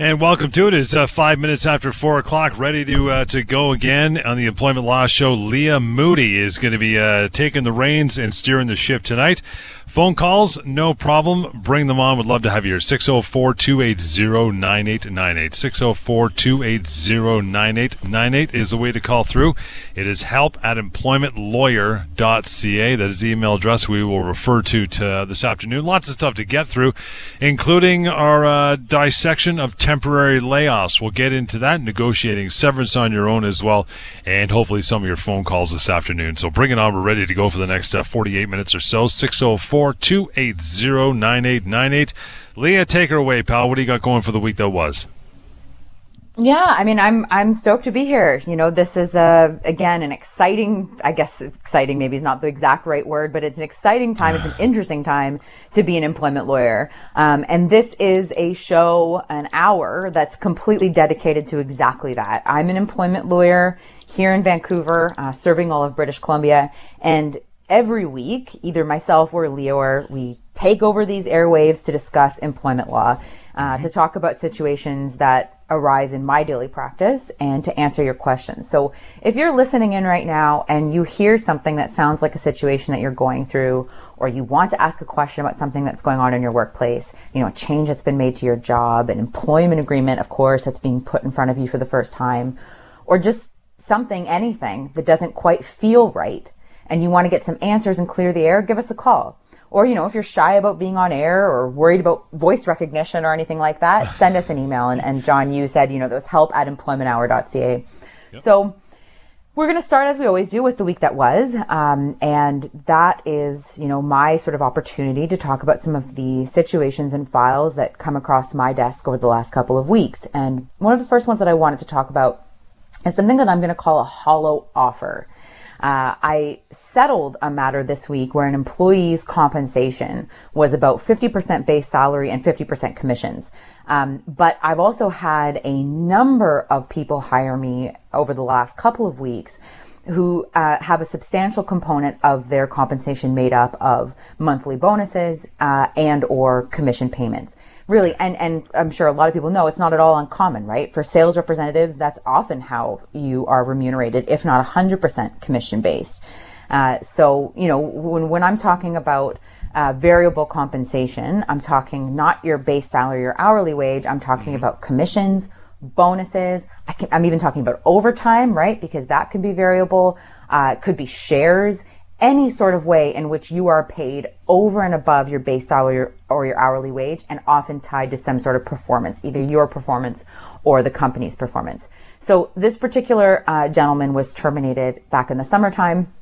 And welcome to it. It's uh, five minutes after four o'clock, ready to uh, to go again on the Employment Law Show. Leah Moody is going to be uh, taking the reins and steering the ship tonight. Phone calls, no problem. Bring them on. Would love to have you here. 604 280 9898. 604 280 9898 is the way to call through. It is help at employmentlawyer.ca. That is the email address we will refer to, to this afternoon. Lots of stuff to get through, including our uh, dissection of temporary layoffs. We'll get into that, negotiating severance on your own as well, and hopefully some of your phone calls this afternoon. So bring it on. We're ready to go for the next uh, 48 minutes or so. 604 280 9898. Leah, take her away, pal. What do you got going for the week that was? Yeah, I mean, I'm I'm stoked to be here. You know, this is a again an exciting. I guess exciting maybe is not the exact right word, but it's an exciting time. It's an interesting time to be an employment lawyer. Um, and this is a show, an hour that's completely dedicated to exactly that. I'm an employment lawyer here in Vancouver, uh, serving all of British Columbia, and every week, either myself or Leo, we take over these airwaves to discuss employment law, uh, mm-hmm. to talk about situations that arise in my daily practice and to answer your questions. So if you're listening in right now and you hear something that sounds like a situation that you're going through, or you want to ask a question about something that's going on in your workplace, you know, a change that's been made to your job, an employment agreement, of course, that's being put in front of you for the first time, or just something, anything that doesn't quite feel right, and you want to get some answers and clear the air, give us a call. Or, you know, if you're shy about being on air or worried about voice recognition or anything like that, send us an email. And, and John, you said, you know, those help at employmentlawyer.ca. Yep. So we're going to start as we always do with the week that was. Um, and that is, you know, my sort of opportunity to talk about some of the situations and files that come across my desk over the last couple of weeks. And one of the first ones that I wanted to talk about is something that I'm going to call a hollow offer. Uh, I settled a matter this week where an employee's compensation was about 50% base salary and 50% commissions. Um, but I've also had a number of people hire me over the last couple of weeks who uh, have a substantial component of their compensation made up of monthly bonuses uh, and or commission payments really, and, and I'm sure a lot of people know it's not at all uncommon, right? For sales representatives, that's often how you are remunerated, if not 100% commission based. Uh, so, you know, when, when I'm talking about uh, variable compensation, I'm talking not your base salary or hourly wage, I'm talking mm-hmm. about commissions, bonuses. I am even talking about overtime, right? Because that could be variable. Uh, could be shares any sort of way in which you are paid over and above your base salary or your hourly wage and often tied to some sort of performance, either your performance or the company's performance. So this particular uh, gentleman was terminated back in the summertime.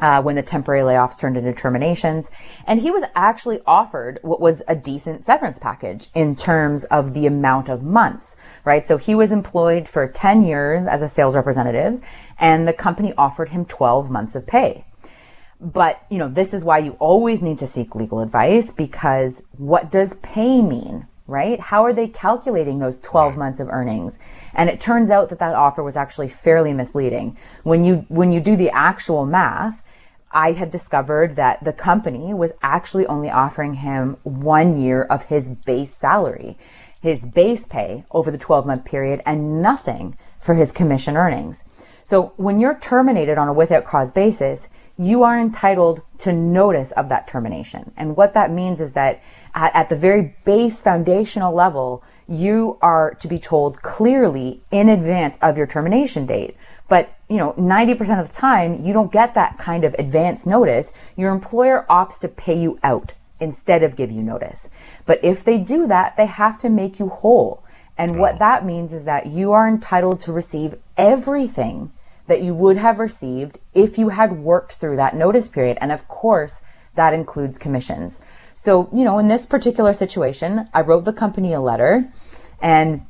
Uh, when the temporary layoffs turned into terminations. And he was actually offered what was a decent severance package in terms of the amount of months, right? So he was employed for 10 years as a sales representative and the company offered him 12 months of pay. But, you know, this is why you always need to seek legal advice because what does pay mean? Right? How are they calculating those 12 months of earnings? And it turns out that that offer was actually fairly misleading. When you, when you do the actual math, I had discovered that the company was actually only offering him one year of his base salary, his base pay over the 12 month period and nothing for his commission earnings. So when you're terminated on a without cause basis, you are entitled to notice of that termination. And what that means is that at, at, the very base foundational level, you are to be told clearly in advance of your termination date. But, you know, 90% of the time, you don't get that kind of advance notice. Your employer opts to pay you out instead of give you notice. But if they do that, they have to make you whole. And oh. what that means is that you are entitled to receive everything that you would have received if you had worked through that notice period. And of course, that includes commissions. So, you know, in this particular situation, I wrote the company a letter and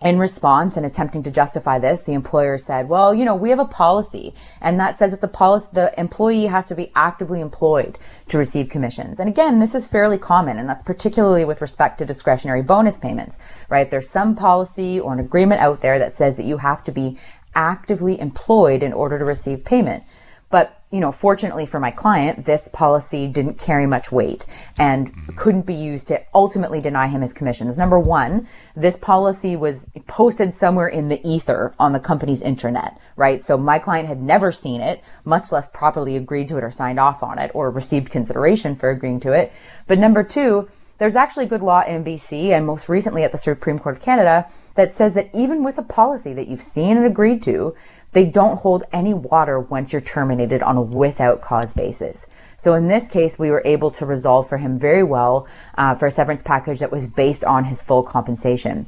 in response and attempting to justify this, the employer said, well, you know, we have a policy and that says that the policy, the employee has to be actively employed to receive commissions. And again, this is fairly common and that's particularly with respect to discretionary bonus payments, right? There's some policy or an agreement out there that says that you have to be actively employed in order to receive payment. But you know, fortunately for my client, this policy didn't carry much weight and mm-hmm. couldn't be used to ultimately deny him his commissions. Number one, this policy was posted somewhere in the ether on the company's intranet, right? So my client had never seen it, much less properly agreed to it or signed off on it or received consideration for agreeing to it. But number two, there's actually good law in BC and most recently at the Supreme Court of Canada that says that even with a policy that you've seen and agreed to, they don't hold any water once you're terminated on a without cause basis. So in this case, we were able to resolve for him very well uh, for a severance package that was based on his full compensation.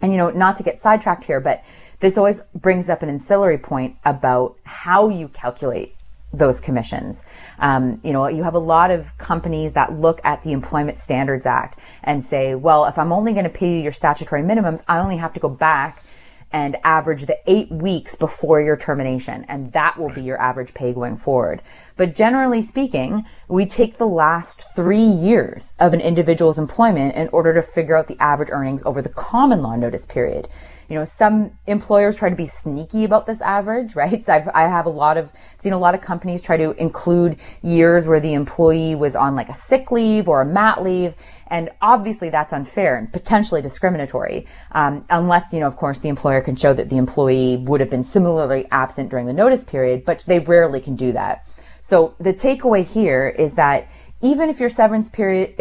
And you know, not to get sidetracked here, but this always brings up an ancillary point about how you calculate those commissions. Um, you know, you have a lot of companies that look at the Employment Standards Act and say, well, if I'm only going to pay you your statutory minimums, I only have to go back and average the eight weeks before your termination. And that will be your average pay going forward. But generally speaking, we take the last three years of an individual's employment in order to figure out the average earnings over the common law notice period you know, some employers try to be sneaky about this average, right? So I've, I have a lot of, seen a lot of companies try to include years where the employee was on like a sick leave or a mat leave. And obviously that's unfair and potentially discriminatory. Um, unless, you know, of course, the employer can show that the employee would have been similarly absent during the notice period, but they rarely can do that. So the takeaway here is that even if your severance period,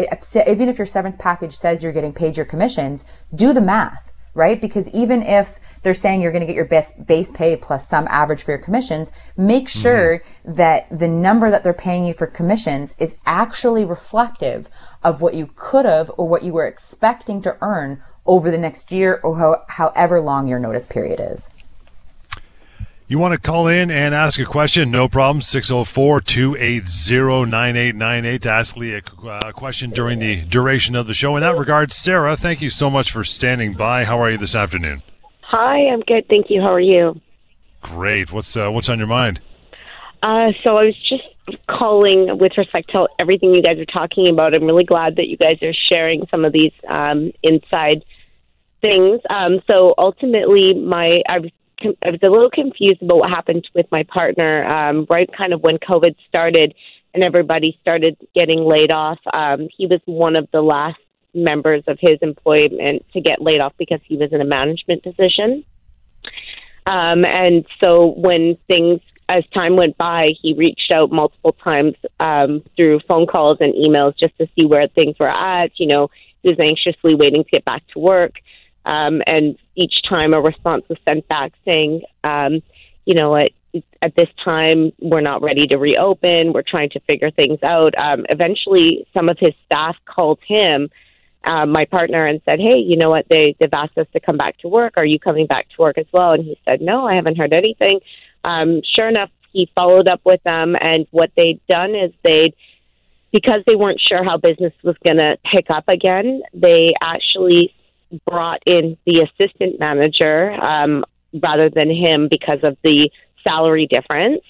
even if your severance package says you're getting paid your commissions, do the math right? Because even if they're saying you're going to get your best base pay plus some average for your commissions, make mm-hmm. sure mm-hmm. that the number that they're paying you for commissions is actually reflective of what you could have or what you were expecting to earn over the next year or ho- however long your notice period is. You want to call in and ask a question? No problem. 604 280 9898 to ask Lee a uh, question during the duration of the show. In that regard, Sarah, thank you so much for standing by. How are you this afternoon? Hi, I'm good. Thank you. How are you? Great. What's uh, what's on your mind? Uh, so I was just calling with respect to everything you guys are talking about. I'm really glad that you guys are sharing some of these um, inside things. Um, so ultimately, my I was I was a little confused about what happened with my partner um, right kind of when COVID started and everybody started getting laid off. Um, he was one of the last members of his employment to get laid off because he was in a management position. Um, and so when things, as time went by, he reached out multiple times um, through phone calls and emails just to see where things were at. You know, he was anxiously waiting to get back to work. Um, and each time a response was sent back saying, um, you know, at, at this time, we're not ready to reopen. We're trying to figure things out. Um, eventually, some of his staff called him, uh, my partner, and said, hey, you know what? They, they've asked us to come back to work. Are you coming back to work as well? And he said, no, I haven't heard anything. Um, sure enough, he followed up with them, and what they'd done is they'd because they weren't sure how business was going to pick up again, they actually brought in the assistant manager um, rather than him because of the salary difference.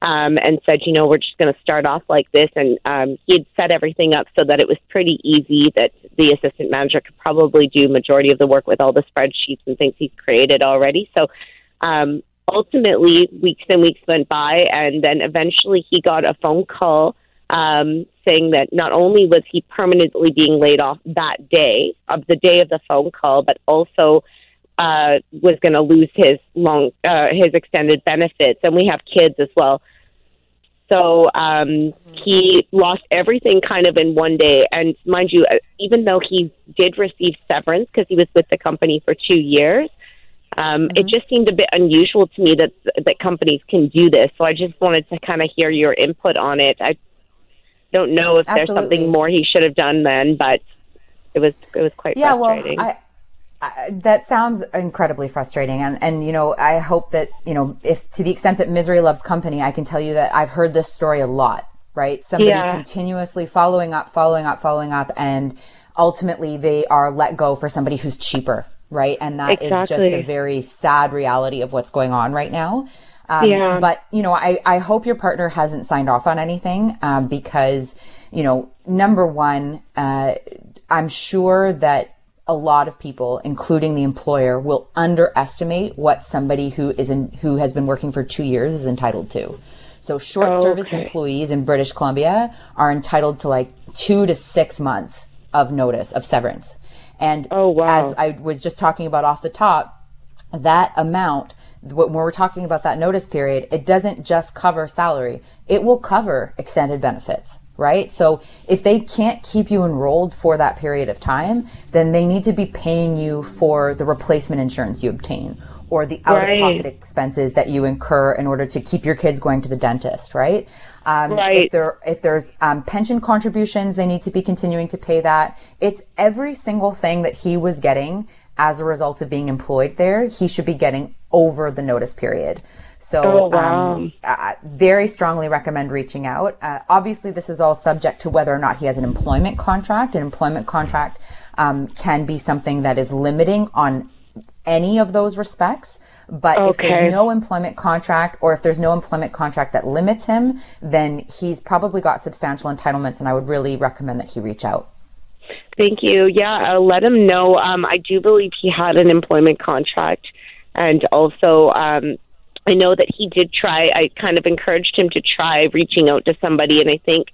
Um, and said, you know, we're just going to start off like this. And um, he had set everything up so that it was pretty easy that the assistant manager could probably do majority of the work with all the spreadsheets and things he's created already. So um, ultimately, weeks and weeks went by, and then eventually he got a phone call um, saying that not only was he permanently being laid off that day of the day of the phone call, but also uh, was going to lose his long uh, his extended benefits, and we have kids as well. So um, he lost everything kind of in one day. And mind you, uh, even though he did receive severance because he was with the company for two years, um, mm-hmm. it just seemed a bit unusual to me that that companies can do this. So I just wanted to kind of hear your input on it. I don't know if Absolutely. there's something more he should have done then, but it was it was quite yeah. Well, I- I, that sounds incredibly frustrating and and you know i hope that you know if to the extent that misery loves company i can tell you that i've heard this story a lot right somebody yeah. continuously following up following up following up and ultimately they are let go for somebody who's cheaper right? And that is Exactly. just a very sad reality of what's going on right now. Um, Yeah. But, you know, I, I hope your partner hasn't signed off on anything um, because, you know, number one, uh, I'm sure that a lot of people, including the employer, will underestimate what somebody who is in, who has been working for two years is entitled to. So short Oh, service okay. employees in British Columbia are entitled to like two to six months of notice of severance. And Oh, wow. as I was just talking about off the top, that amount when we're talking about that notice period it doesn't just cover salary it will cover extended benefits right so if they can't keep you enrolled for that period of time then they need to be paying you for the replacement insurance you obtain or the out of pocket Right. expenses that you incur in order to keep your kids going to the dentist right um, Right. if there if there's um, pension contributions they need to be continuing to pay that it's every single thing that he was getting as a result of being employed there, he should be getting over the notice period. So, Oh, wow. um, I very strongly recommend reaching out. Uh, obviously, this is all subject to whether or not he has an employment contract. An employment contract um, can be something that is limiting on any of those respects. But if there's no employment contract or if there's no employment contract that limits him, then he's probably got substantial entitlements, and I would really recommend that he reach out. Thank you. Yeah, I'll let him know. Um, I do believe he had an employment contract, and also um, I know that he did try. I kind of encouraged him to try reaching out to somebody, and I think.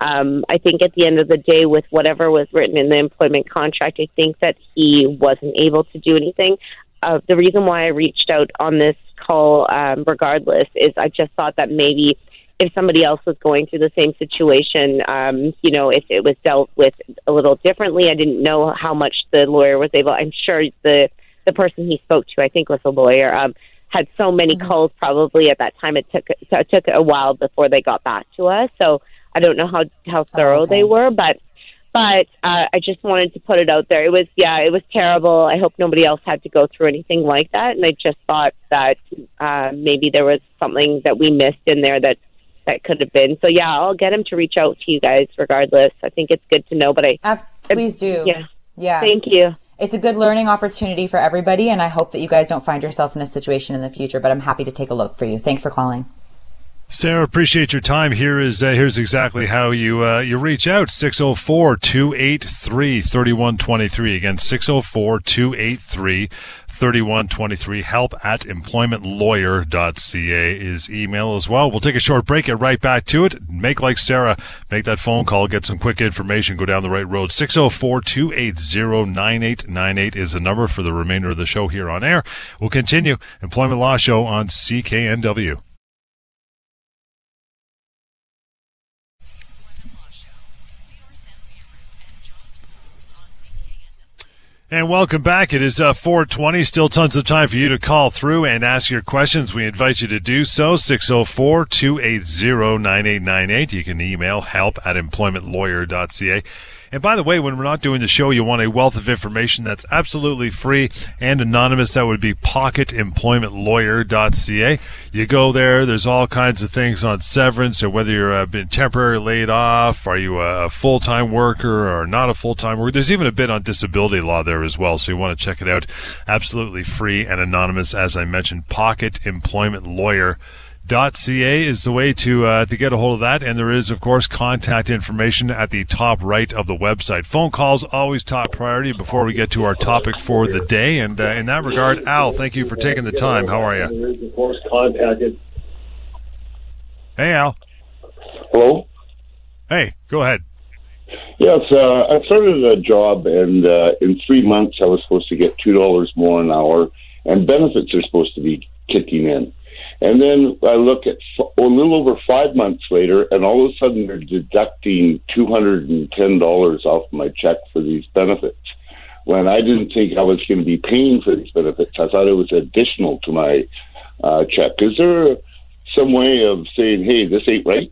Um, I think at the end of the day, with whatever was written in the employment contract, I think that he wasn't able to do anything. Uh, the reason why I reached out on this call, um, regardless, is I just thought that maybe if somebody else was going through the same situation, um, you know, if it was dealt with a little differently. I didn't know how much the lawyer was able. I'm sure the the person he spoke to, I think was a lawyer, um, had so many calls. Probably at that time, it took so it took a while before they got back to us. So I don't know how how thorough okay. they were, but. But uh, I just wanted to put it out there. It was, yeah, it was terrible. I hope nobody else had to go through anything like that. And I just thought that uh, maybe there was something that we missed in there that that could have been. So yeah, I'll get him to reach out to you guys regardless. I think it's good to know, but I Abs- please do. yeah. Yeah. Thank you. It's a good learning opportunity for everybody, and I hope that you guys don't find yourself in a situation in the future. But I'm happy to take a look for you. Thanks for calling. Sarah, appreciate your time. Here is uh, here's exactly how you uh, you reach out 604-283-3123 again 604-283-3123 help at employmentlawyer.ca is email as well. We'll take a short break get right back to it. Make like Sarah, make that phone call, get some quick information, go down the right road. 604-280-9898 is the number for the remainder of the show here on air. We'll continue Employment Law Show on CKNW. And welcome back. It is uh, 420. Still tons of time for you to call through and ask your questions. We invite you to do so. 604 280 9898. You can email help at employmentlawyer.ca. And by the way, when we're not doing the show, you want a wealth of information that's absolutely free and anonymous. That would be pocketemploymentlawyer.ca. You go there, there's all kinds of things on severance or whether you're uh, been temporarily laid off, are you a full time worker or not a full time worker. There's even a bit on disability law there as well. So you want to check it out. Absolutely free and anonymous. As I mentioned, pocketemploymentlawyer.ca is the way to uh, to get a hold of that, and there is, of course, contact information at the top right of the website. Phone calls always top priority before we get to our topic for the day, and uh, in that regard, Al, thank you for taking the time. How are you? Of course, contacted. Hey, Al. Hello. Hey, go ahead. Yes, uh, I started a job, and uh, in three months, I was supposed to get two dollars more an hour, and benefits are supposed to be kicking in. And then I look at f- a little over five months later, and all of a sudden they're deducting two hundred and ten dollars off my check for these benefits. When I didn't think I was going to be paying for these benefits, I thought it was additional to my uh, check. Is there some way of saying, "Hey, this ain't right"?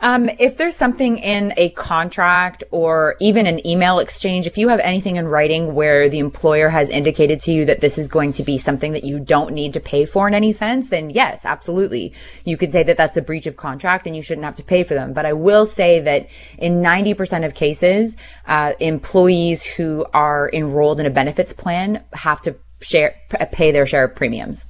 Um, if there's something in a contract or even an email exchange, if you have anything in writing where the employer has indicated to you that this is going to be something that you don't need to pay for in any sense, then yes, absolutely. You could say that that's a breach of contract and you shouldn't have to pay for them. But I will say that in 90% of cases, uh, employees who are enrolled in a benefits plan have to share, pay their share of premiums.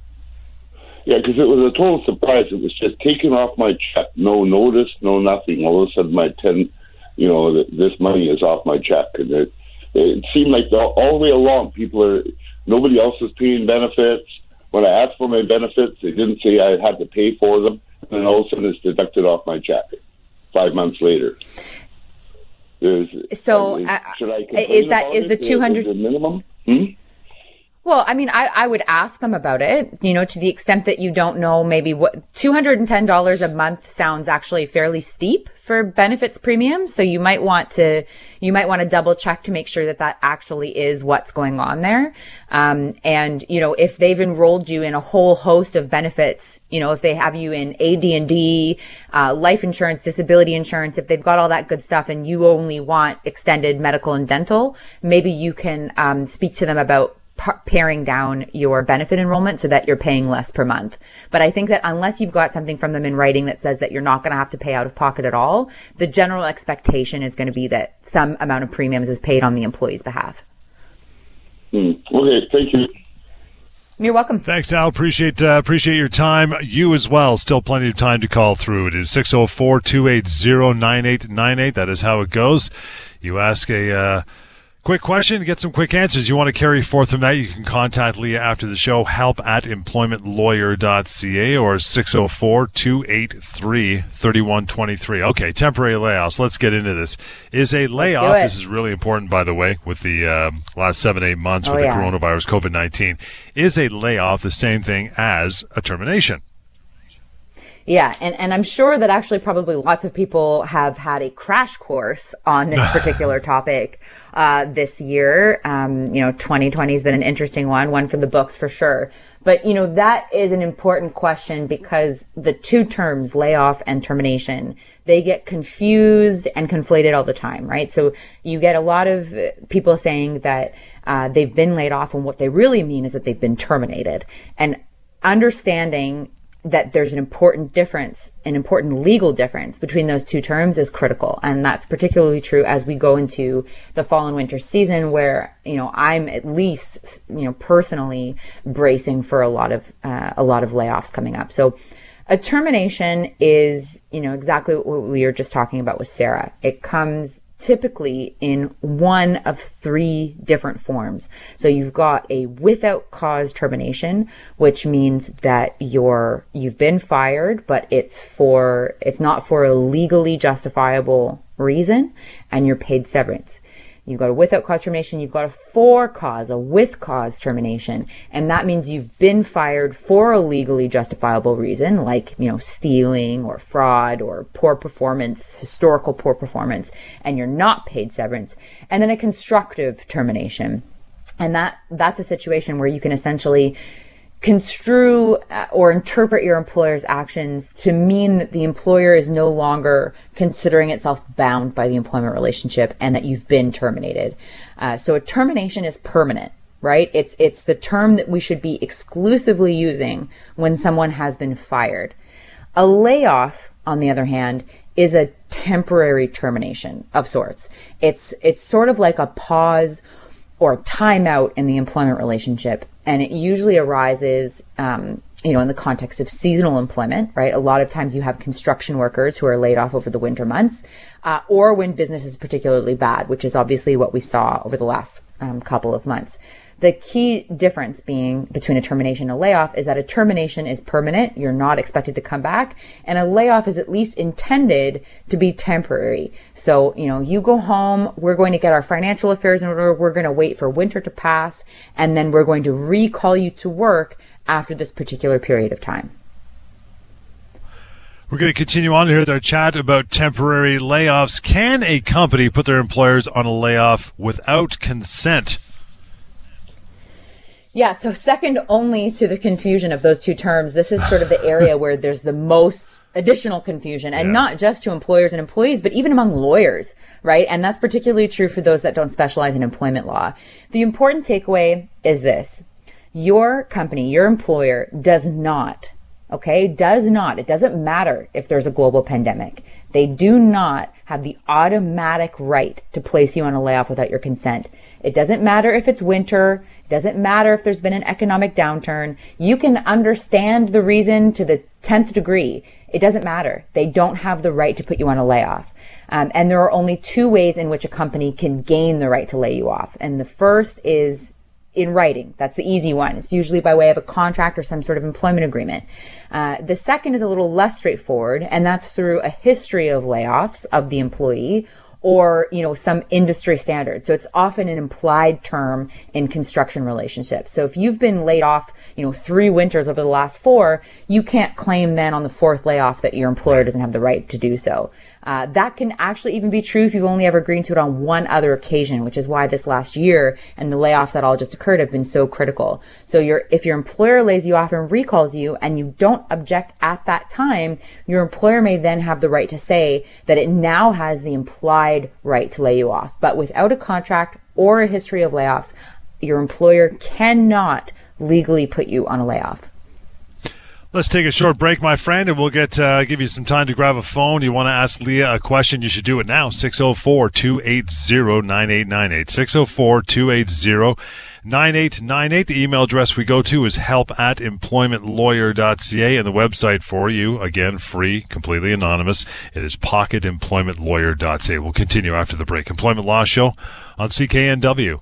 Yeah, because it was a total surprise. It was just taken off my check, no notice, no nothing. All of a sudden, my ten, you know, this money is off my check, and it it seemed like the, all the way along, people are nobody else is paying benefits. When I asked for my benefits, they didn't say I had to pay for them, and then all of a sudden, it's deducted off my check. Five months later. There's, so, uh, is that is the two hundred minimum? Hmm? Well, I mean, I, I would ask them about it, you know, to the extent that you don't know maybe what $210 a month sounds actually fairly steep for benefits premiums. So you might want to, you might want to double check to make sure that that actually is what's going on there. Um, and, you know, if they've enrolled you in a whole host of benefits, you know, if they have you in AD&D, uh, life insurance, disability insurance, if they've got all that good stuff and you only want extended medical and dental, maybe you can, um, speak to them about paring down your benefit enrollment so that you're paying less per month. But I think that unless you've got something from them in writing that says that you're not going to have to pay out of pocket at all, the general expectation is going to be that some amount of premiums is paid on the employee's behalf. Hmm. Okay, thank you. You're welcome. Thanks, Al. Appreciate uh, appreciate your time. You as well. Still plenty of time to call through. It is 604 280 9898. That is how it goes. You ask a. Uh, Quick question, get some quick answers. You want to carry forth from that, you can contact Leah after the show, help at employmentlawyer.ca or 604 283 3123. Okay, temporary layoffs. Let's get into this. Is a layoff, this is really important, by the way, with the uh, last seven, eight months oh, with yeah. the coronavirus, COVID 19. Is a layoff the same thing as a termination? Yeah, and, and I'm sure that actually probably lots of people have had a crash course on this particular topic uh, this year. Um, you know, 2020 has been an interesting one, one for the books for sure. But, you know, that is an important question because the two terms, layoff and termination, they get confused and conflated all the time, right? So you get a lot of people saying that uh, they've been laid off and what they really mean is that they've been terminated. And understanding that there's an important difference, an important legal difference between those two terms is critical. And that's particularly true as we go into the fall and winter season where, you know, I'm at least, you know, personally bracing for a lot of, uh, a lot of layoffs coming up. So a termination is, you know, exactly what we were just talking about with Sarah. It comes typically in one of three different forms. So you've got a without cause termination, which means that you're you've been fired, but it's for it's not for a legally justifiable reason and you're paid severance. You've got a without cause termination. You've got a for cause, a with cause termination. And that means you've been fired for a legally justifiable reason, like, you know, stealing or fraud or poor performance, historical poor performance, and you're not paid severance. And then a constructive termination. And that, that's a situation where you can essentially construe uh, or interpret your employer's actions to mean that the employer is no longer considering itself bound by the employment relationship and that you've been terminated. Uh, so a termination is permanent, right? It's it's the term that we should be exclusively using when someone has been fired. A layoff, on the other hand, is a temporary termination of sorts. It's it's sort of like a pause or a timeout in the employment relationship and it usually arises um, you know in the context of seasonal employment right? A lot of times you have construction workers who are laid off over the winter months uh, or when business is particularly bad which is obviously what we saw over the last um, couple of months the key difference being between a termination and a layoff is that a termination is permanent. You're not expected to come back. And a layoff is at least intended to be temporary. So, you know, you go home, we're going to get our financial affairs in order. We're going to wait for winter to pass. And then we're going to recall you to work after this particular period of time. We're going to continue on here with our chat about temporary layoffs. Can a company put their employers on a layoff without consent? Yeah, so second only to the confusion of those two terms, this is sort of the area where there's the most additional confusion and yeah. not just to employers and employees, but even among lawyers, right? And that's particularly true for those that don't specialize in employment law. The important takeaway is this. Your company, your employer does not, okay, does not, it doesn't matter if there's a global pandemic. They do not have the automatic right to place you on a layoff without your consent. It doesn't matter if it's winter. Doesn't matter if there's been an economic downturn. You can understand the reason to the 10th degree. It doesn't matter. They don't have the right to put you on a layoff. Um, and there are only two ways in which a company can gain the right to lay you off. And the first is in writing. That's the easy one. It's usually by way of a contract or some sort of employment agreement. Uh, the second is a little less straightforward, and that's through a history of layoffs of the employee or you know some industry standard so it's often an implied term in construction relationships. So if you've been laid off you know three winters over the last four you can't claim then on the fourth layoff that your employer doesn't have the right to do so uh, that can actually even be true if you've only ever agreed to it on one other occasion, which is why this last year and the layoffs that all just occurred have been so critical. So your, if your employer lays you off and recalls you and you don't object at that time, your employer may then have the right to say that it now has the implied right to lay you off. But without a contract or a history of layoffs, your employer cannot legally put you on a layoff. Let's take a short break, my friend, and we'll get uh, give you some time to grab a phone. You want to ask Leah a question, you should do it now. 604 280 9898. 604 280 9898. The email address we go to is help at employmentlawyer.ca, and the website for you, again, free, completely anonymous. It is pocketemploymentlawyer.ca. We'll continue after the break. Employment Law Show on CKNW.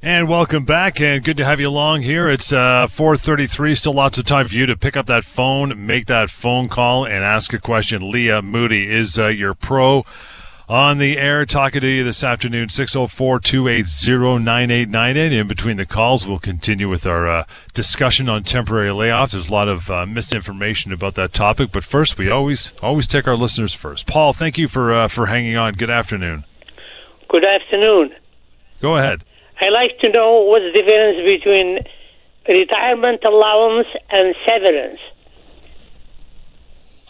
And welcome back, and good to have you along here. It's uh, 4:33. Still lots of time for you to pick up that phone, make that phone call, and ask a question. Leah Moody is uh, your pro on the air, talking to you this afternoon. 604-280-9898. In between the calls, we'll continue with our uh, discussion on temporary layoffs. There's a lot of uh, misinformation about that topic, but first, we always always take our listeners first. Paul, thank you for uh, for hanging on. Good afternoon. Good afternoon. Go ahead. I like to know what's the difference between retirement allowance and severance.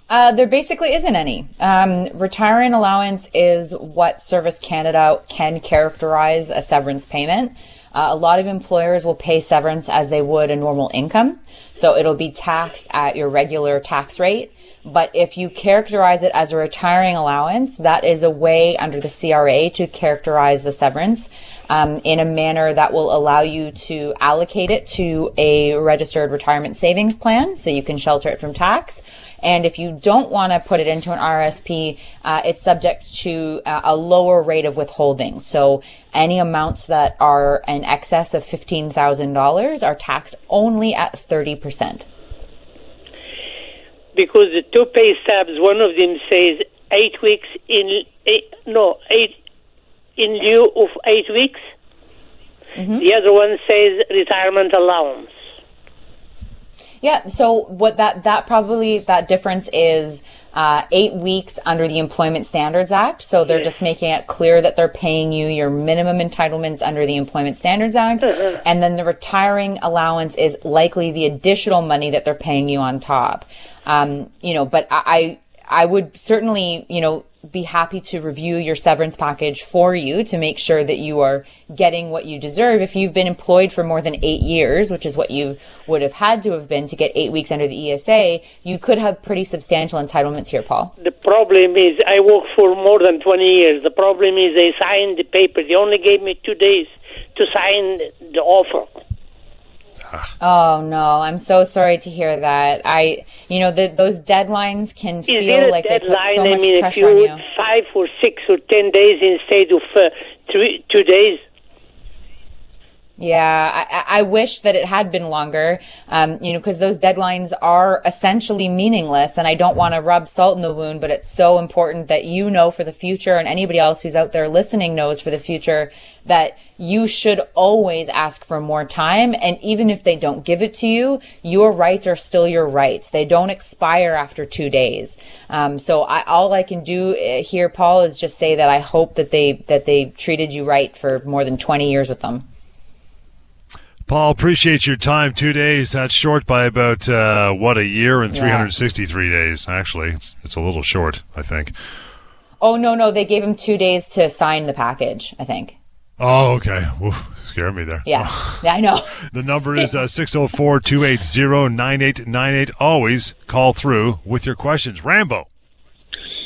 Uh, there basically isn't any. Um, retirement allowance is what Service Canada can characterize a severance payment. Uh, a lot of employers will pay severance as they would a normal income. So it'll be taxed at your regular tax rate. But if you characterize it as a retiring allowance, that is a way under the CRA to characterize the severance um, in a manner that will allow you to allocate it to a registered retirement savings plan so you can shelter it from tax. And if you don't want to put it into an RSP, uh, it's subject to uh, a lower rate of withholding. So any amounts that are in excess of $15,000 are taxed only at 30% because the two pay stubs, one of them says eight weeks in eight, no eight in lieu of eight weeks. Mm-hmm. The other one says retirement allowance. Yeah. So what that that probably that difference is uh, eight weeks under the Employment Standards Act. So they're yes. just making it clear that they're paying you your minimum entitlements under the Employment Standards Act, uh-huh. and then the retiring allowance is likely the additional money that they're paying you on top. Um, you know, but I, I would certainly, you know, be happy to review your severance package for you to make sure that you are getting what you deserve. If you've been employed for more than eight years, which is what you would have had to have been to get eight weeks under the ESA, you could have pretty substantial entitlements here, Paul. The problem is I worked for more than 20 years. The problem is they signed the paper. They only gave me two days to sign the offer. Oh no, I'm so sorry to hear that. I, you know, the, those deadlines can feel like deadline? they put so much mean, pressure if you on you. Five or six or ten days instead of uh, three, two days. Yeah, I, I, wish that it had been longer, um, you know, because those deadlines are essentially meaningless. And I don't want to rub salt in the wound, but it's so important that you know for the future and anybody else who's out there listening knows for the future that you should always ask for more time. And even if they don't give it to you, your rights are still your rights. They don't expire after two days. Um, so I, all I can do uh, here, Paul, is just say that I hope that they, that they treated you right for more than 20 years with them. Paul, appreciate your time. Two days. That's short by about uh, what a year and Yeah. 363 days. Actually, it's it's a little short. I think. Oh no, no, they gave him two days to sign the package. I think. Oh, okay. Oof, scared me there. Yeah, yeah, I know. The number is uh, 604 280 9898. Always call through with your questions. Rambo,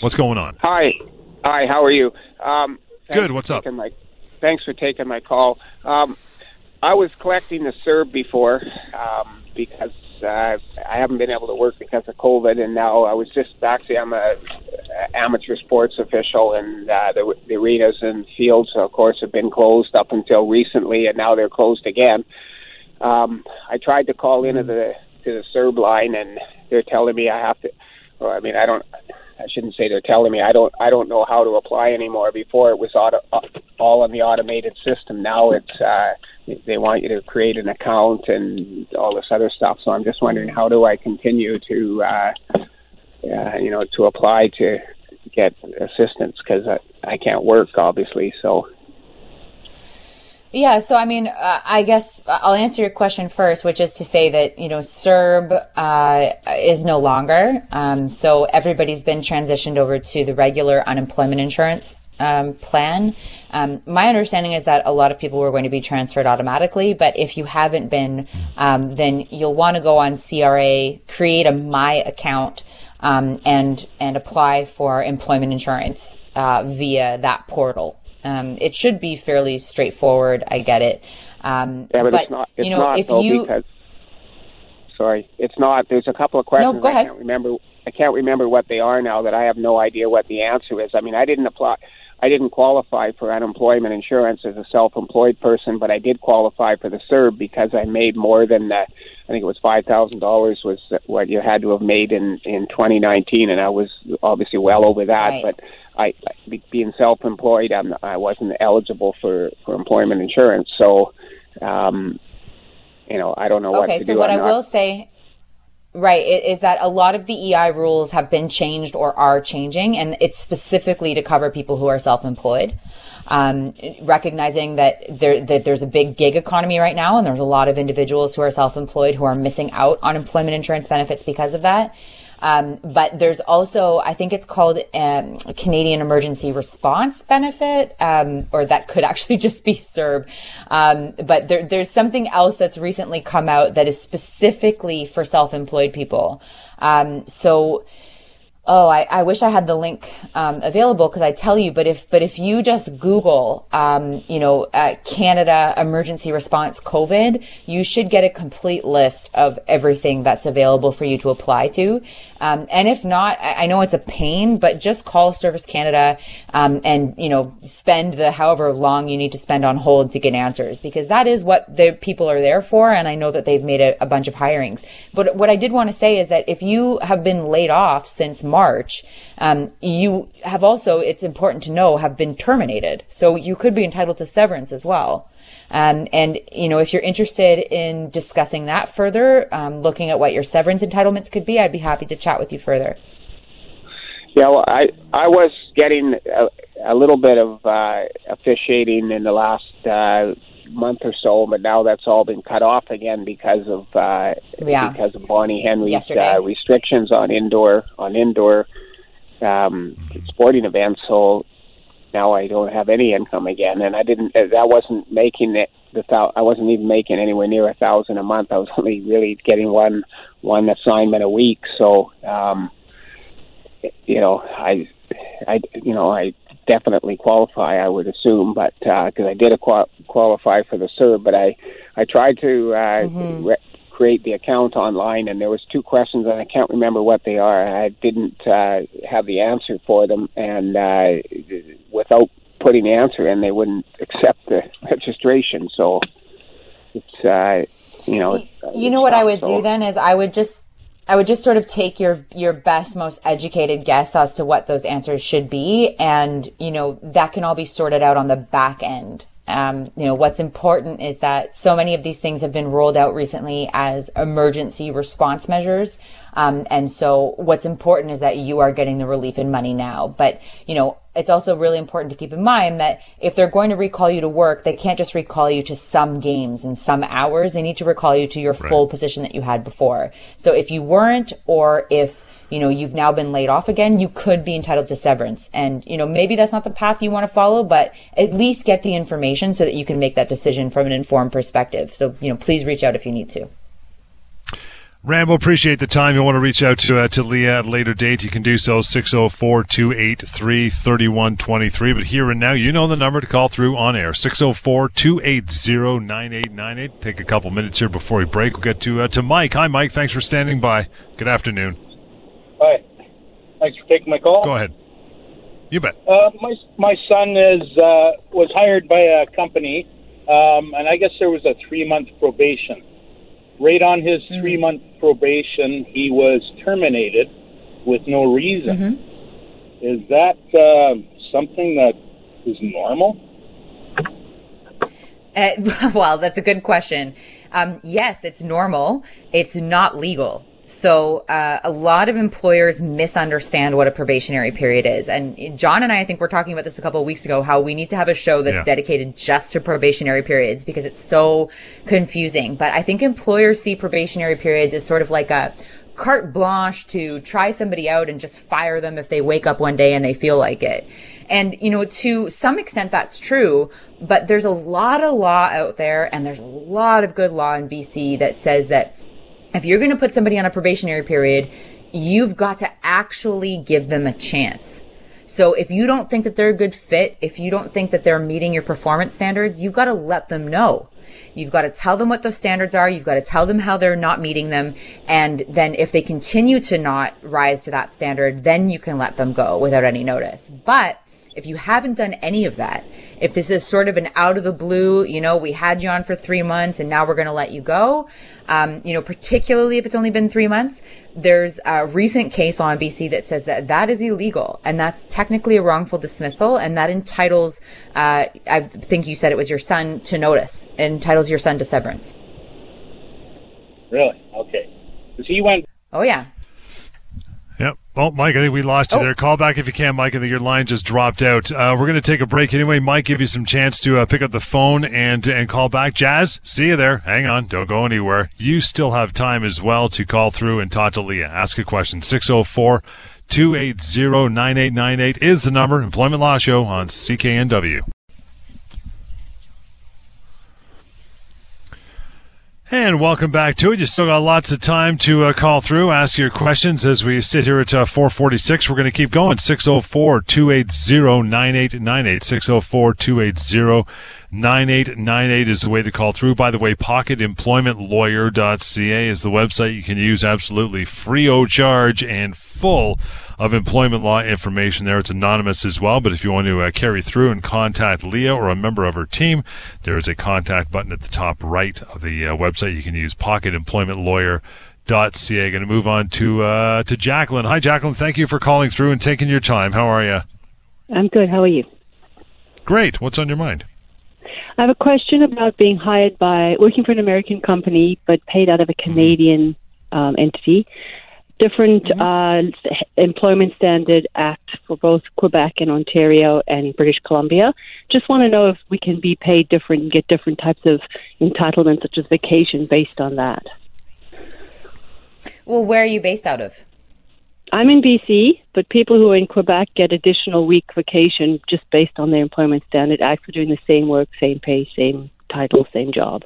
what's going on? Hi, hi. How are you? Um, Good, what's up? My, thanks for taking my call. Um, I was collecting the CERB before um, because uh, I haven't been able to work because of COVID, and now I was just actually I'm a, a amateur sports official, and uh, the, the arenas and fields, of course, have been closed up until recently, and now they're closed again. Um, I tried to call into the to the CERB line, and they're telling me I have to. Well, I mean, I don't. I shouldn't say they're telling me. I don't. I don't know how to apply anymore. Before it was auto, all on the automated system. Now it's. Uh, they want you to create an account and all this other stuff. So I'm just wondering how do I continue to, uh, uh, you know, to apply to get assistance because I, I can't work obviously. So Yeah, so I mean, uh, I guess I'll answer your question first, which is to say that, you know, CERB uh, is no longer. Um, so everybody's been transitioned over to the regular unemployment insurance um, plan. Um, my understanding is that a lot of people were going to be transferred automatically, but if you haven't been, um, then you'll want to go on CRA, create a My account, um, and and apply for employment insurance uh, via that portal. Um, it should be fairly straightforward. I get it. Um, yeah, but, it's not. It's you know, not if though you because. Sorry, it's not. There's a couple of questions go I can't remember. I can't remember what they are now. That I have no idea what the answer is. I mean, I didn't apply. I didn't qualify for unemployment insurance as a self-employed person, but I did qualify for the CERB because I made more than the, I think it was five thousand dollars was what you had to have made in in 2019, and I was obviously well over that. Right. But I, being self-employed, I'm, I wasn't eligible for for employment insurance. So, um, you know, I don't know what okay, to so do. Okay, so what I'm I not- will say, right, is that a lot of the EI rules have been changed or are changing, and it's specifically to cover people who are self-employed. Um, recognizing that there that there's a big gig economy right now, and there's a lot of individuals who are self-employed who are missing out on employment insurance benefits because of that. Um, but there's also, I think it's called um, Canadian Emergency Response Benefit, um, or that could actually just be CERB. Um, but there, there's something else that's recently come out that is specifically for self-employed people. Um, so, Oh, I, I wish I had the link um, available because I tell you, but if but if you just Google, um, you know, uh, Canada emergency response COVID, you should get a complete list of everything that's available for you to apply to. Um, and if not, I, I know it's a pain, but just call Service Canada um, and you know spend the however long you need to spend on hold to get answers because that is what the people are there for. And I know that they've made a, a bunch of hirings. But what I did want to say is that if you have been laid off since March, um, you have also, it's important to know, have been terminated. So you could be entitled to severance as well. Um, and, you know, if you're interested in discussing that further, um, looking at what your severance entitlements could be, I'd be happy to chat with you further. Yeah, well, I I was getting a, a little bit of uh, officiating in the last uh, month or so, but now that's all been cut off again because of uh, Yeah. because of Bonnie Henry's uh, restrictions on indoor on indoor um, sporting events. So now I don't have any income again, and I didn't. uh, That wasn't making it. The thou- I wasn't even making anywhere near a thousand a month. I was only really getting one one assignment a week. So. Um, you know, I, I, you know, I definitely qualify. I would assume, but because I did a qual- qualify for the CERB, but I, I tried to uh, re- create the account online, and there was two questions, and I can't remember what they are. I didn't uh, have the answer for them, and uh, without putting the answer in, they wouldn't accept the registration. So it's, uh, you know, it's, you know what I would so- do then is I would just I would just sort of take your your best most educated guess as to what those answers should be and you know that can all be sorted out on the back end Um, you know, what's important is that so many of these things have been rolled out recently as emergency response measures. Um, and so what's important is that you are getting the relief in money now. But, you know, it's also really important to keep in mind that if they're going to recall you to work, they can't just recall you to some games and some hours. They need to recall you to your right. full position that you had before. So if you weren't, or if you know you've now been laid off again, you could be entitled to severance. And you know maybe that's not the path you want to follow, but at least get the information so that you can make that decision from an informed perspective. So you know please reach out if you need to. Rambo, appreciate the time. You want to reach out to uh, to Leah at a later date, you can do so 604 283 3123. But here and now, you know the number to call through on air 604 280 9898. Take a couple minutes here before we break. We'll get to, uh, to Mike. Hi, Mike. Thanks for standing by. Good afternoon. Hi. Thanks for taking my call. Go ahead. You bet. Uh, my, my son is uh, was hired by a company, um, and I guess there was a three month probation right on his mm-hmm. three month probation, he was terminated with no reason. Mm-hmm. Is that uh, something that is normal? Uh, well, that's a good question. Um, yes, it's normal. It's not legal. So uh, a lot of employers misunderstand what a probationary period is. And John and I, I think we're talking about this a couple of weeks ago, how we need to have a show that's yeah. dedicated just to probationary periods because it's so confusing. But I think employers see probationary periods as sort of like a carte blanche to try somebody out and just fire them if they wake up one day and they feel like it. And, you know, to some extent that's true, but there's a lot of law out there and there's a lot of good law in BC that says that if you're going to put somebody on a probationary period, you've got to actually give them a chance. So if you don't think that they're a good fit, if you don't think that they're meeting your performance standards, you've got to let them know. You've got to tell them what those standards are. You've got to tell them how they're not meeting them. And then if they continue to not rise to that standard, then you can let them go without any notice. But if you haven't done any of that, if this is sort of an out of the blue, you know, we had you on for three months and now we're going to let you go, um, you know, particularly if it's only been three months, there's a recent case on BC that says that that is illegal and that's technically a wrongful dismissal and that entitles, uh, I think you said it was your son to notice, entitles your son to severance. Really? Okay. Because he went. Oh, yeah. Yep. Well, Mike, I think we lost you oh. there. Call back if you can, Mike. I think your line just dropped out. Uh, we're going to take a break anyway. Mike, give you some chance to uh, pick up the phone and and call back. Jazz, see you there. Hang on. Don't go anywhere. You still have time as well to call through and talk to Leah. Ask a question. 604 280 9898 is the number. Employment Law Show on CKNW. And welcome back to it. You still got lots of time to uh, call through, ask your questions as we sit here at uh, 446. We're going to keep going. 604 280 9898. 604 280 9898 is the way to call through. By the way, pocketemploymentlawyer.ca is the website you can use absolutely free of charge and full of employment law information there. It's anonymous as well, but if you want to uh, carry through and contact Leah or a member of her team, there is a contact button at the top right of the uh, website. You can use pocketemploymentlawyer.ca. Going to move on to uh, to Jacqueline. Hi, Jacqueline. Thank you for calling through and taking your time. How are you? I'm good. How are you? Great. What's on your mind? I have a question about being hired by working for an American company but paid out of a Canadian um, entity different mm-hmm. uh, employment standard act for both Quebec and Ontario and British Columbia. Just want to know if we can be paid different and get different types of entitlements, such as vacation, based on that. Well, where are you based out of? I'm in BC, but people who are in Quebec get additional week vacation just based on their employment standard act for doing the same work, same pay, same title, same job.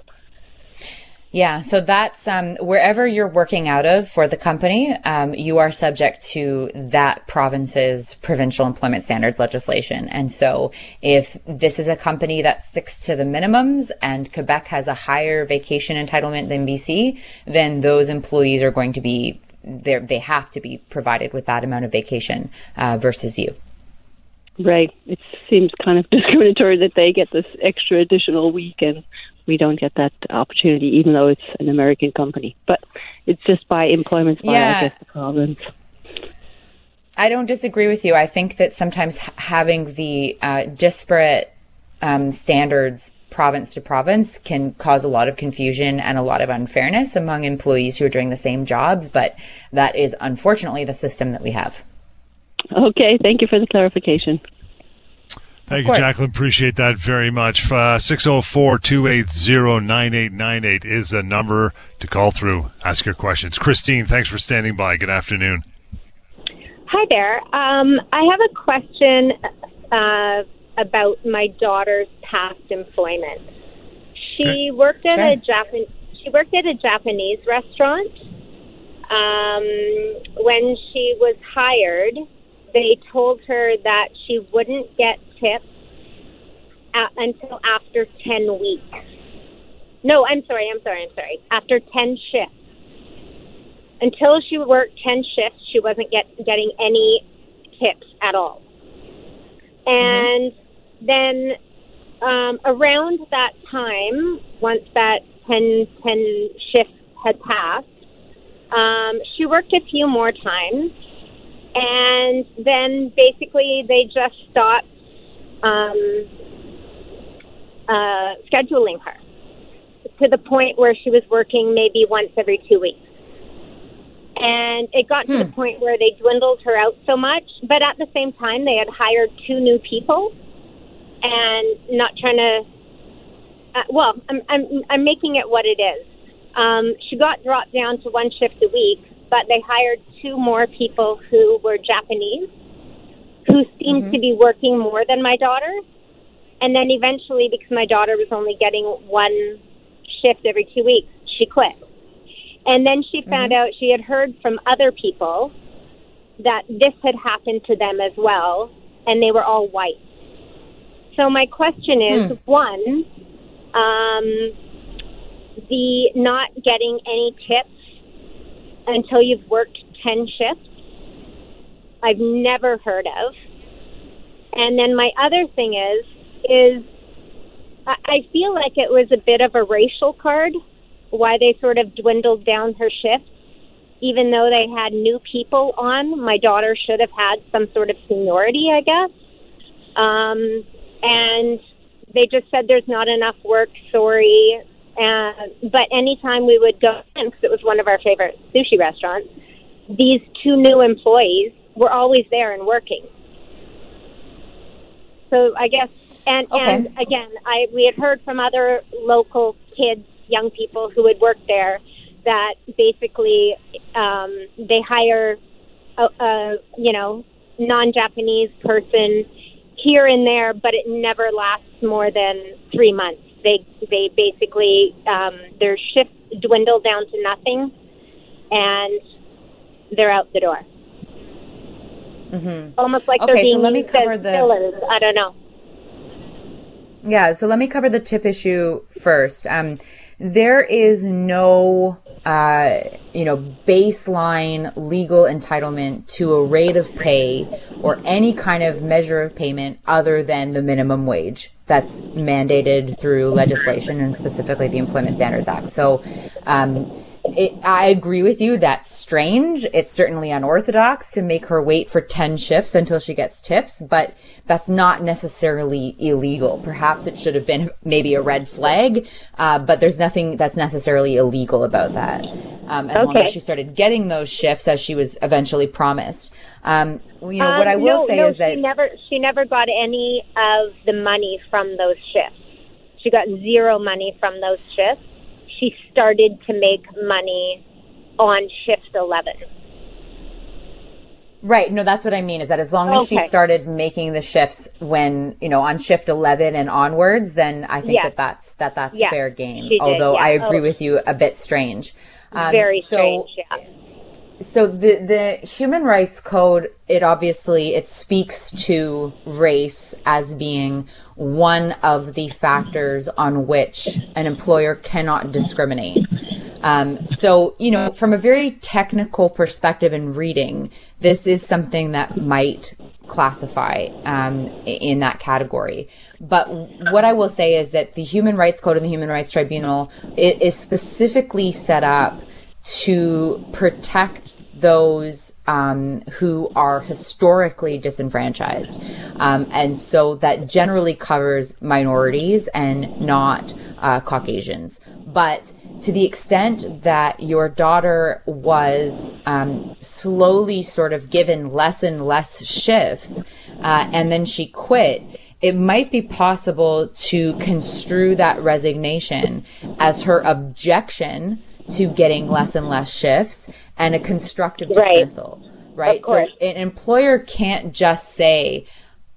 Yeah, so that's um, wherever you're working out of for the company, um, you are subject to that province's provincial employment standards legislation. And so if this is a company that sticks to the minimums and Quebec has a higher vacation entitlement than BC, then those employees are going to be they they have to be provided with that amount of vacation uh, versus you. Right. It seems kind of discriminatory that they get this extra additional week and we don't get that opportunity, even though it's an American company. But it's just by employment by, yeah. I guess, the province. I don't disagree with you. I think that sometimes having the uh, disparate um, standards province to province can cause a lot of confusion and a lot of unfairness among employees who are doing the same jobs, but that is unfortunately the system that we have. Okay, thank you for the clarification. Thank you, Jacqueline. Appreciate that very much. Uh, 604 280 9898 is a number to call through. Ask your questions. Christine, thanks for standing by. Good afternoon. Hi there. Um, I have a question uh, about my daughter's past employment. She worked at Sure. a Japan. She worked at a Japanese restaurant. Um, when she was hired, they told her that she wouldn't get tips a until after ten weeks. No, I'm sorry. I'm sorry. I'm sorry. After ten shifts. Until she worked ten shifts, she wasn't get, getting any tips at all. And then um, around that time, once that 10, 10 shifts had passed, um, she worked a few more times. And then basically they just stopped um, uh, scheduling her to the point where she was working maybe once every two weeks. And it got to the point where they dwindled her out so much, but at the same time, they had hired two new people and not trying to. Uh, well, I'm, I'm I'm making it what it is. Um, she got dropped down to one shift a week, but they hired two more people who were Japanese, who seemed to be working more than my daughter. And then eventually, because my daughter was only getting one shift every two weeks, she quit. And then she found out she had heard from other people that this had happened to them as well, and they were all white. So my question is one, um, the not getting any tips until you've worked 10 shifts, I've never heard of. And then my other thing is, is I I feel like it was a bit of a racial card why they sort of dwindled down her shifts. Even though they had new people on, my daughter should have had some sort of seniority, I guess. Um, and they just said there's not enough work, sorry. Uh, but anytime we would go in, because it was one of our favorite sushi restaurants, these two new employees were always there and working. So I guess, and Okay. and again, I we had heard from other local kids, young people who had worked there, that basically um, they hire a, a you know non-Japanese person here and there, but it never lasts more than three months. They they basically um, their shifts dwindle down to nothing, and they're out the door. Mm-hmm. Almost like Okay, they're so being let me cover the- fillers. I don't know. Yeah, so let me cover the tip issue first. Um, there is no, uh, you know, baseline legal entitlement to a rate of pay or any kind of measure of payment other than the minimum wage that's mandated through legislation and specifically the Employment Standards Act. So, um, it, I agree with you. That's strange. It's certainly unorthodox to make her wait for 10 shifts until she gets tips, but that's not necessarily illegal. Perhaps it should have been maybe a red flag, uh, but there's nothing that's necessarily illegal about that. Um, as long as she started getting those shifts as she was eventually promised. Um, you know, what Um, I will no, say no, is that she never she never got any of the money from those shifts. She got zero money from those shifts. She started to make money on shift eleven. Right. No, that's what I mean is that as long as she started making the shifts when, you know, on shift 11 and onwards, then I think Yeah. that that's, that that's Yeah, fair game. she did, Although yeah. I agree Oh. with you a bit strange. Um, Very so, strange. Yeah. So the the human rights code it obviously it speaks to race as being one of the factors on which an employer cannot discriminate. Um, so you know from a very technical perspective in reading this is something that might classify um, in that category. But what I will say is that the Human Rights Code and the Human Rights Tribunal is specifically set up to protect those um, who are historically disenfranchised. Um, and so that generally covers minorities and not uh, Caucasians. But to the extent that your daughter was um, slowly sort of given less and less shifts, uh, and then she quit, it might be possible to construe that resignation as her objection to getting less and less shifts and a constructive dismissal. Right. So an employer can't just say,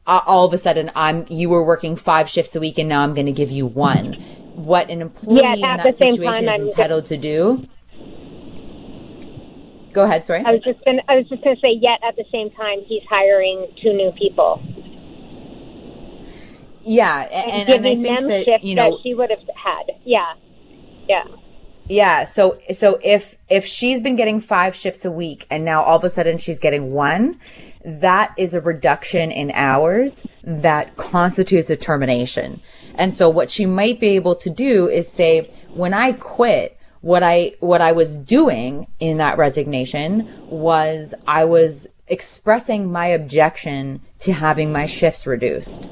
all of a sudden, I'm you were working five shifts a week and now I'm going to give you one. What an employee Yeah, in at that situation is I'm- entitled to do. Go ahead. Sorry. I was just gonna I was just gonna say yet at the same time he's hiring two new people. Yeah, And, and, and I giving think them that shifts you know that she would have had. Yeah. Yeah. Yeah, so so if if she's been getting 5 shifts a week and now all of a sudden she's getting 1, that is a reduction in hours that constitutes a termination. And so what she might be able to do is say when I quit what I what I was doing in that resignation was I was expressing my objection to having my shifts reduced.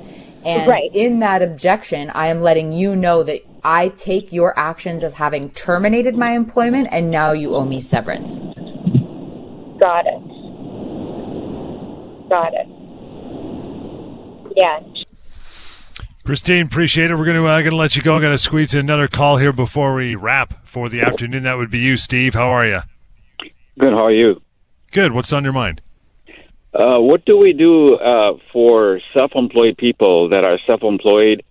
And Right. in that objection, I am letting you know that I take your actions as having terminated my employment and now you owe me severance. Got it. Got it. Yeah. Christine, appreciate it. We're going to uh, going to let you go. I'm going to squeeze in another call here before we wrap for the afternoon. That would be you, Steve. How are you? Good. How are you? Good. What's on your mind? Uh, what do we do uh, for self-employed people that are self-employed?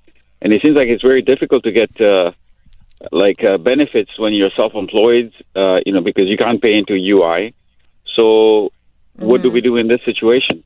And it seems like it's very difficult to get uh, like uh, benefits when you're self-employed. Uh, you know, because you can't pay into UI. So, what do we do in this situation?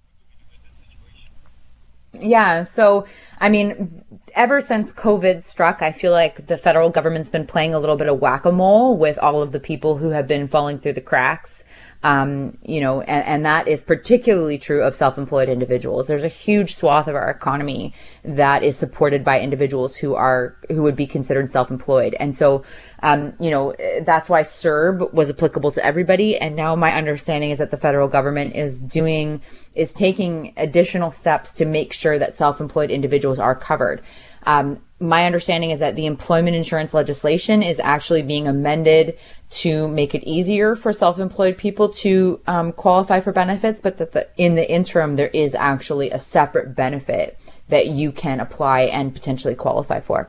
Yeah. So, I mean, ever since COVID struck, I feel like the federal government's been playing a little bit of whack a mole with all of the people who have been falling through the cracks. Um, you know, and, and that is particularly true of self-employed individuals. There's a huge swath of our economy that is supported by individuals who are, who would be considered self-employed. And so, um, you know, that's why CERB was applicable to everybody. And now my understanding is that the federal government is doing, is taking additional steps to make sure that self-employed individuals are covered. Um, my understanding is that the employment insurance legislation is actually being amended to make it easier for self-employed people to um, qualify for benefits, but that the, in the interim there is actually a separate benefit that you can apply and potentially qualify for.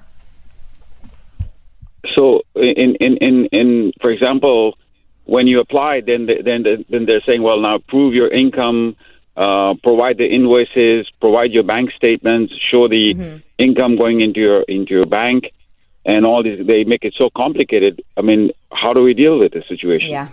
So, in in in, in for example, when you apply, then the, then the, then they're saying, well, now prove your income, uh, provide the invoices, provide your bank statements, show the income going into your into your bank, and all these. They make it so complicated. I mean, how do we deal with this situation? Yeah.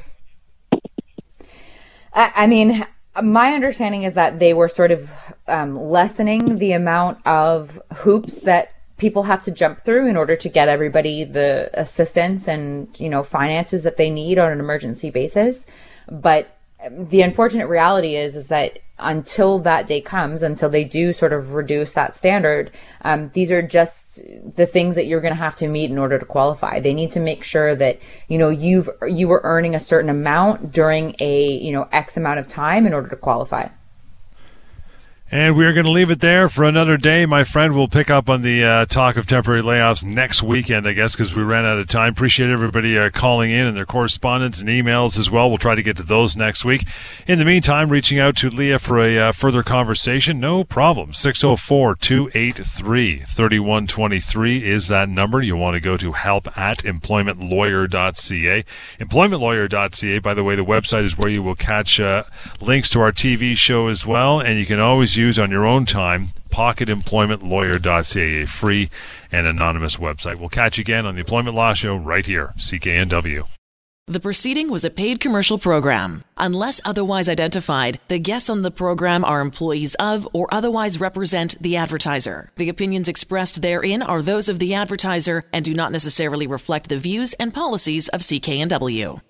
I, I mean, my understanding is that they were sort of um, lessening the amount of hoops that people have to jump through in order to get everybody the assistance and you know finances that they need on an emergency basis. But the unfortunate reality is is that until that day comes, until they do sort of reduce that standard, um, these are just the things that you're going to have to meet in order to qualify. They need to make sure that you know you've you were earning a certain amount during a you know X amount of time in order to qualify. And we're going to leave it there for another day. My friend will pick up on the uh, talk of temporary layoffs next weekend, I guess, because we ran out of time. Appreciate everybody uh, calling in and their correspondence and emails as well. We'll try to get to those next week. In the meantime, reaching out to Leah for a uh, further conversation, no problem. 604 283 3123 is that number. You want to go to help at employmentlawyer.ca. Employmentlawyer.ca, by the way, the website is where you will catch uh, links to our TV show as well, and you can always use on your own time pocketemploymentlawyer.ca, a free and anonymous website. We'll catch you again on the Employment Law Show right here, CKNW. The proceeding was a paid commercial program. Unless otherwise identified, the guests on the program are employees of or otherwise represent the advertiser. The opinions expressed therein are those of the advertiser and do not necessarily reflect the views and policies of CKNW.